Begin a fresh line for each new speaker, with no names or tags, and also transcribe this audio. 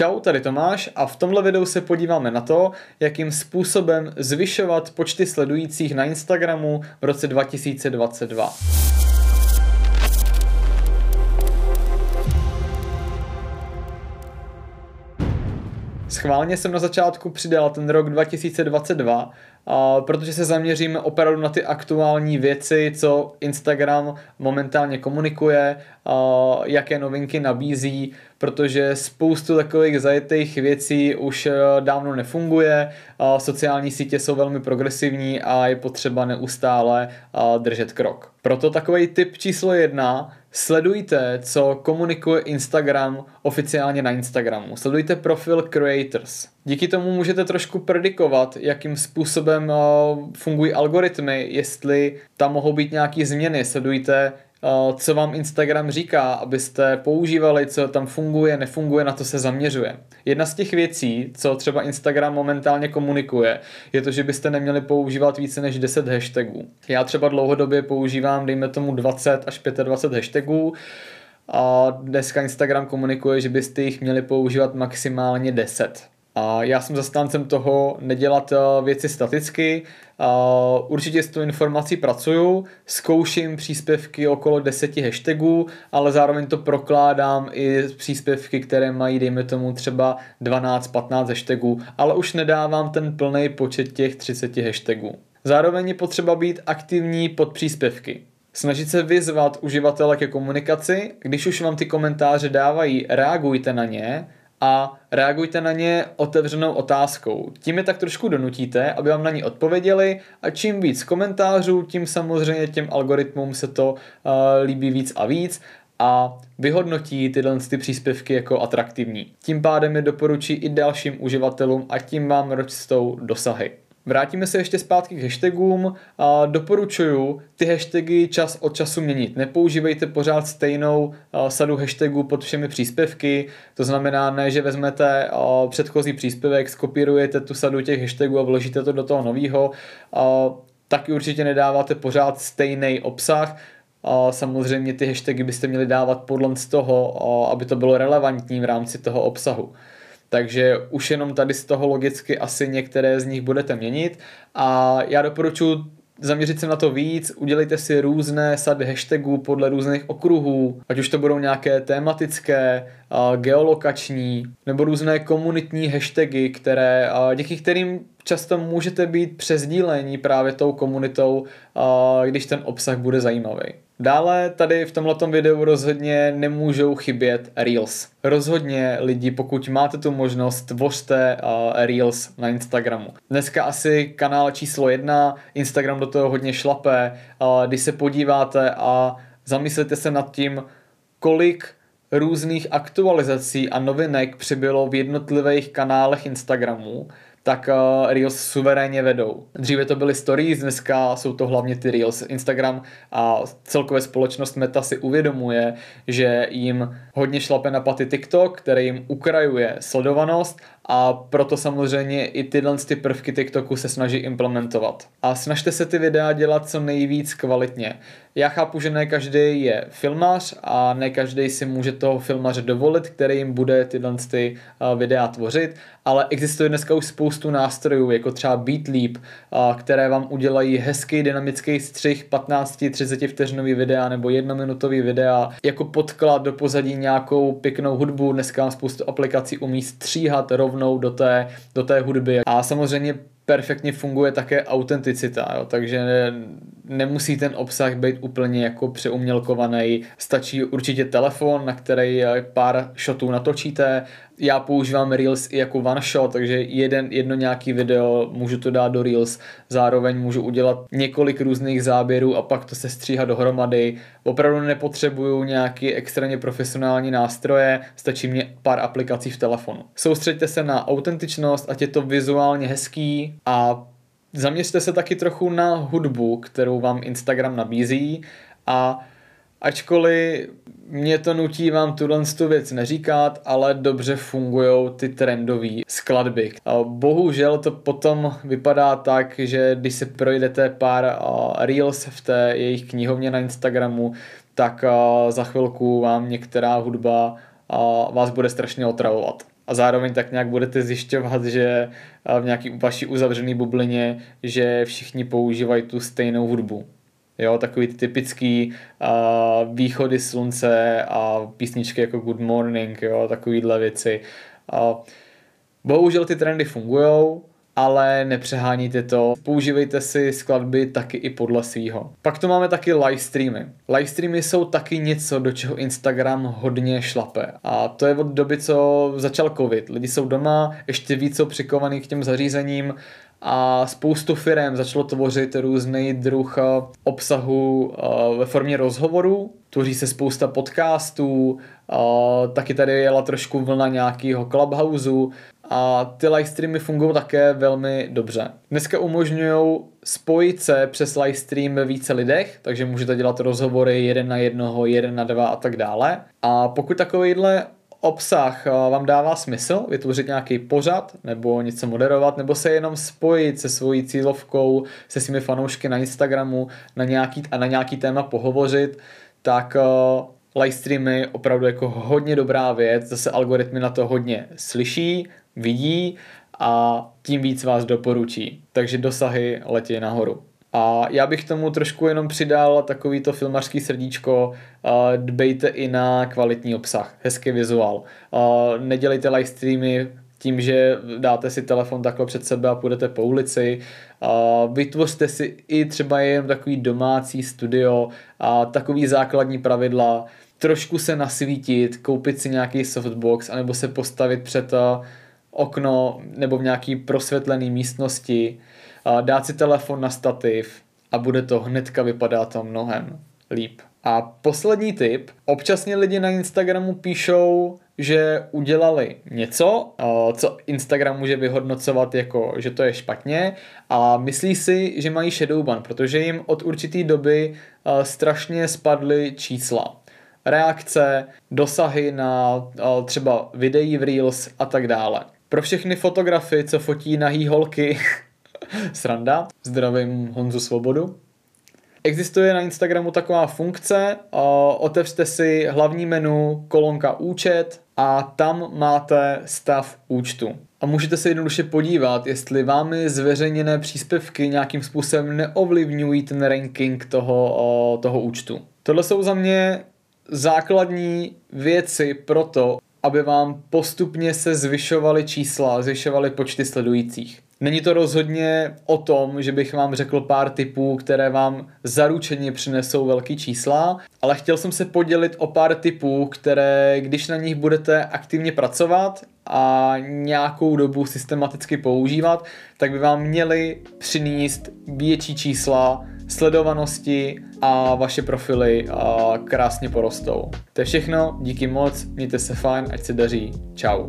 Čau, tady Tomáš a v tomhle videu se podíváme na to, jakým způsobem zvyšovat počty sledujících na Instagramu v roce 2022. Schválně jsem na začátku přidal ten rok 2022, a protože se zaměříme opravdu na ty aktuální věci, co Instagram momentálně komunikuje, a jaké novinky nabízí, protože spoustu takových zajetých věcí už e, dávno nefunguje, sociální sítě jsou velmi progresivní a je potřeba neustále držet krok. Proto takový tip číslo jedna, Sledujte, co komunikuje Instagram oficiálně na Instagramu. Sledujte profil Creators. Díky tomu můžete trošku predikovat, jakým způsobem fungují algoritmy, jestli tam mohou být nějaké změny. Sledujte co vám Instagram říká, abyste používali, co tam funguje, nefunguje, na to se zaměřuje. Jedna z těch věcí, co třeba Instagram momentálně komunikuje, je to, že byste neměli používat více než 10 hashtagů. Já třeba dlouhodobě používám, dejme tomu 20 až 25 hashtagů, a dneska Instagram komunikuje, že byste jich měli používat maximálně 10. A já jsem zastáncem toho nedělat eh, věci staticky. Určitě s tou informací pracuju, zkouším příspěvky okolo 10 hashtagů, ale zároveň to prokládám i příspěvky, které mají, dejme tomu, třeba 12-15 hashtagů, ale už nedávám ten plný počet těch 30 hashtagů. Zároveň je potřeba být aktivní pod příspěvky. Snažit se vyzvat uživatele ke komunikaci, když už vám ty komentáře dávají, reagujte na ně, a reagujte na ně otevřenou otázkou. Tím je tak trošku donutíte, aby vám na ní odpověděli a čím víc komentářů, tím samozřejmě těm algoritmům se to uh, líbí víc a víc a vyhodnotí tyhle ty příspěvky jako atraktivní. Tím pádem je doporučí i dalším uživatelům a tím vám rostou dosahy. Vrátíme se ještě zpátky k hashtagům. A doporučuju ty hashtagy čas od času měnit. Nepoužívejte pořád stejnou sadu hashtagů pod všemi příspěvky. To znamená ne, že vezmete předchozí příspěvek, skopírujete tu sadu těch hashtagů a vložíte to do toho nového. Taky určitě nedáváte pořád stejný obsah. A samozřejmě ty hashtagy byste měli dávat podle z toho, aby to bylo relevantní v rámci toho obsahu. Takže už jenom tady z toho logicky asi některé z nich budete měnit. A já doporučuji zaměřit se na to víc, udělejte si různé sady hashtagů podle různých okruhů, ať už to budou nějaké tematické, geolokační, nebo různé komunitní hashtagy, které, díky kterým často můžete být přezdílení právě tou komunitou, když ten obsah bude zajímavý. Dále tady v tomto videu rozhodně nemůžou chybět Reels. Rozhodně lidi, pokud máte tu možnost, tvořte uh, Reels na Instagramu. Dneska asi kanál číslo jedna, Instagram do toho hodně šlape. Uh, když se podíváte a zamyslete se nad tím, kolik různých aktualizací a novinek přibylo v jednotlivých kanálech Instagramu, tak uh, Reels suverénně vedou. Dříve to byly stories, dneska jsou to hlavně ty Reels. Instagram a celkově společnost Meta si uvědomuje, že jim hodně šlape na paty TikTok, který jim ukrajuje sledovanost a proto samozřejmě i tyhle ty prvky TikToku se snaží implementovat. A snažte se ty videa dělat co nejvíc kvalitně. Já chápu, že ne každý je filmář a ne každý si může toho filmaře dovolit, který jim bude tyhle ty videa tvořit, ale existuje dneska už spoustu nástrojů, jako třeba BeatLeap, které vám udělají hezký dynamický střih 15-30 vteřinový videa nebo jednominutový videa, jako podklad do pozadí nějakou pěknou hudbu. Dneska spoustu aplikací umí stříhat rovnou do té, do té hudby. A samozřejmě perfektně funguje také autenticita, takže ne, nemusí ten obsah být úplně jako přeumělkovaný. Stačí určitě telefon, na který pár shotů natočíte. Já používám Reels i jako one shot, takže jeden, jedno nějaký video můžu to dát do Reels, zároveň můžu udělat několik různých záběrů a pak to se stříhat dohromady. Opravdu nepotřebuju nějaký extrémně profesionální nástroje, stačí mě pár aplikací v telefonu. Soustřeďte se na autentičnost, ať je to vizuálně hezký a Zaměřte se taky trochu na hudbu, kterou vám Instagram nabízí a ačkoliv mě to nutí vám tuhle tu věc neříkat, ale dobře fungují ty trendové skladby. Bohužel to potom vypadá tak, že když se projdete pár reels v té jejich knihovně na Instagramu, tak za chvilku vám některá hudba vás bude strašně otravovat. A zároveň tak nějak budete zjišťovat, že v nějaký vaší uzavřený bublině, že všichni používají tu stejnou hudbu. Jo, takový ty typický uh, východy slunce a písničky jako Good Morning, jo, takovýhle věci. Uh, bohužel ty trendy fungují, ale nepřeháníte to. Používejte si skladby taky i podle svýho. Pak tu máme taky live streamy. Live streamy jsou taky něco, do čeho Instagram hodně šlape. A to je od doby, co začal covid. Lidi jsou doma, ještě víc jsou přikovaný k těm zařízením a spoustu firm začalo tvořit různý druh eh, obsahu eh, ve formě rozhovorů, tvoří se spousta podcastů, eh, taky tady jela trošku vlna nějakého clubhouseu a ty live streamy fungují také velmi dobře. Dneska umožňují spojit se přes live stream ve více lidech, takže můžete dělat rozhovory jeden na jednoho, jeden na dva a tak dále. A pokud takovýhle obsah eh, vám dává smysl, vytvořit nějaký pořad, nebo něco moderovat, nebo se jenom spojit se svojí cílovkou, se svými fanoušky na Instagramu na nějaký, a na nějaký téma pohovořit, tak uh, live streamy opravdu jako hodně dobrá věc, zase algoritmy na to hodně slyší, vidí a tím víc vás doporučí. Takže dosahy letí nahoru. A já bych tomu trošku jenom přidal takovýto filmařský srdíčko, dbejte i na kvalitní obsah, hezký vizuál. Nedělejte live streamy tím, že dáte si telefon takhle před sebe a půjdete po ulici. Vytvořte si i třeba jen takový domácí studio a takový základní pravidla, trošku se nasvítit, koupit si nějaký softbox, anebo se postavit před okno nebo v nějaký prosvětlený místnosti, dát si telefon na stativ a bude to hnedka vypadat to mnohem líp. A poslední tip, občas mě lidi na Instagramu píšou, že udělali něco, co Instagram může vyhodnocovat jako, že to je špatně a myslí si, že mají shadowban, protože jim od určité doby strašně spadly čísla reakce, dosahy na třeba videí v Reels a tak dále. Pro všechny fotografy, co fotí nahý holky, sranda, zdravím Honzu Svobodu. Existuje na Instagramu taková funkce, otevřte si hlavní menu, kolonka účet a tam máte stav účtu. A můžete se jednoduše podívat, jestli vámi zveřejněné příspěvky nějakým způsobem neovlivňují ten ranking toho, toho účtu. Tohle jsou za mě základní věci pro to, aby vám postupně se zvyšovaly čísla, zvyšovaly počty sledujících. Není to rozhodně o tom, že bych vám řekl pár typů, které vám zaručeně přinesou velký čísla, ale chtěl jsem se podělit o pár typů, které, když na nich budete aktivně pracovat a nějakou dobu systematicky používat, tak by vám měly přinést větší čísla, sledovanosti a vaše profily a krásně porostou. To je všechno, díky moc, mějte se fajn, ať se daří, čau.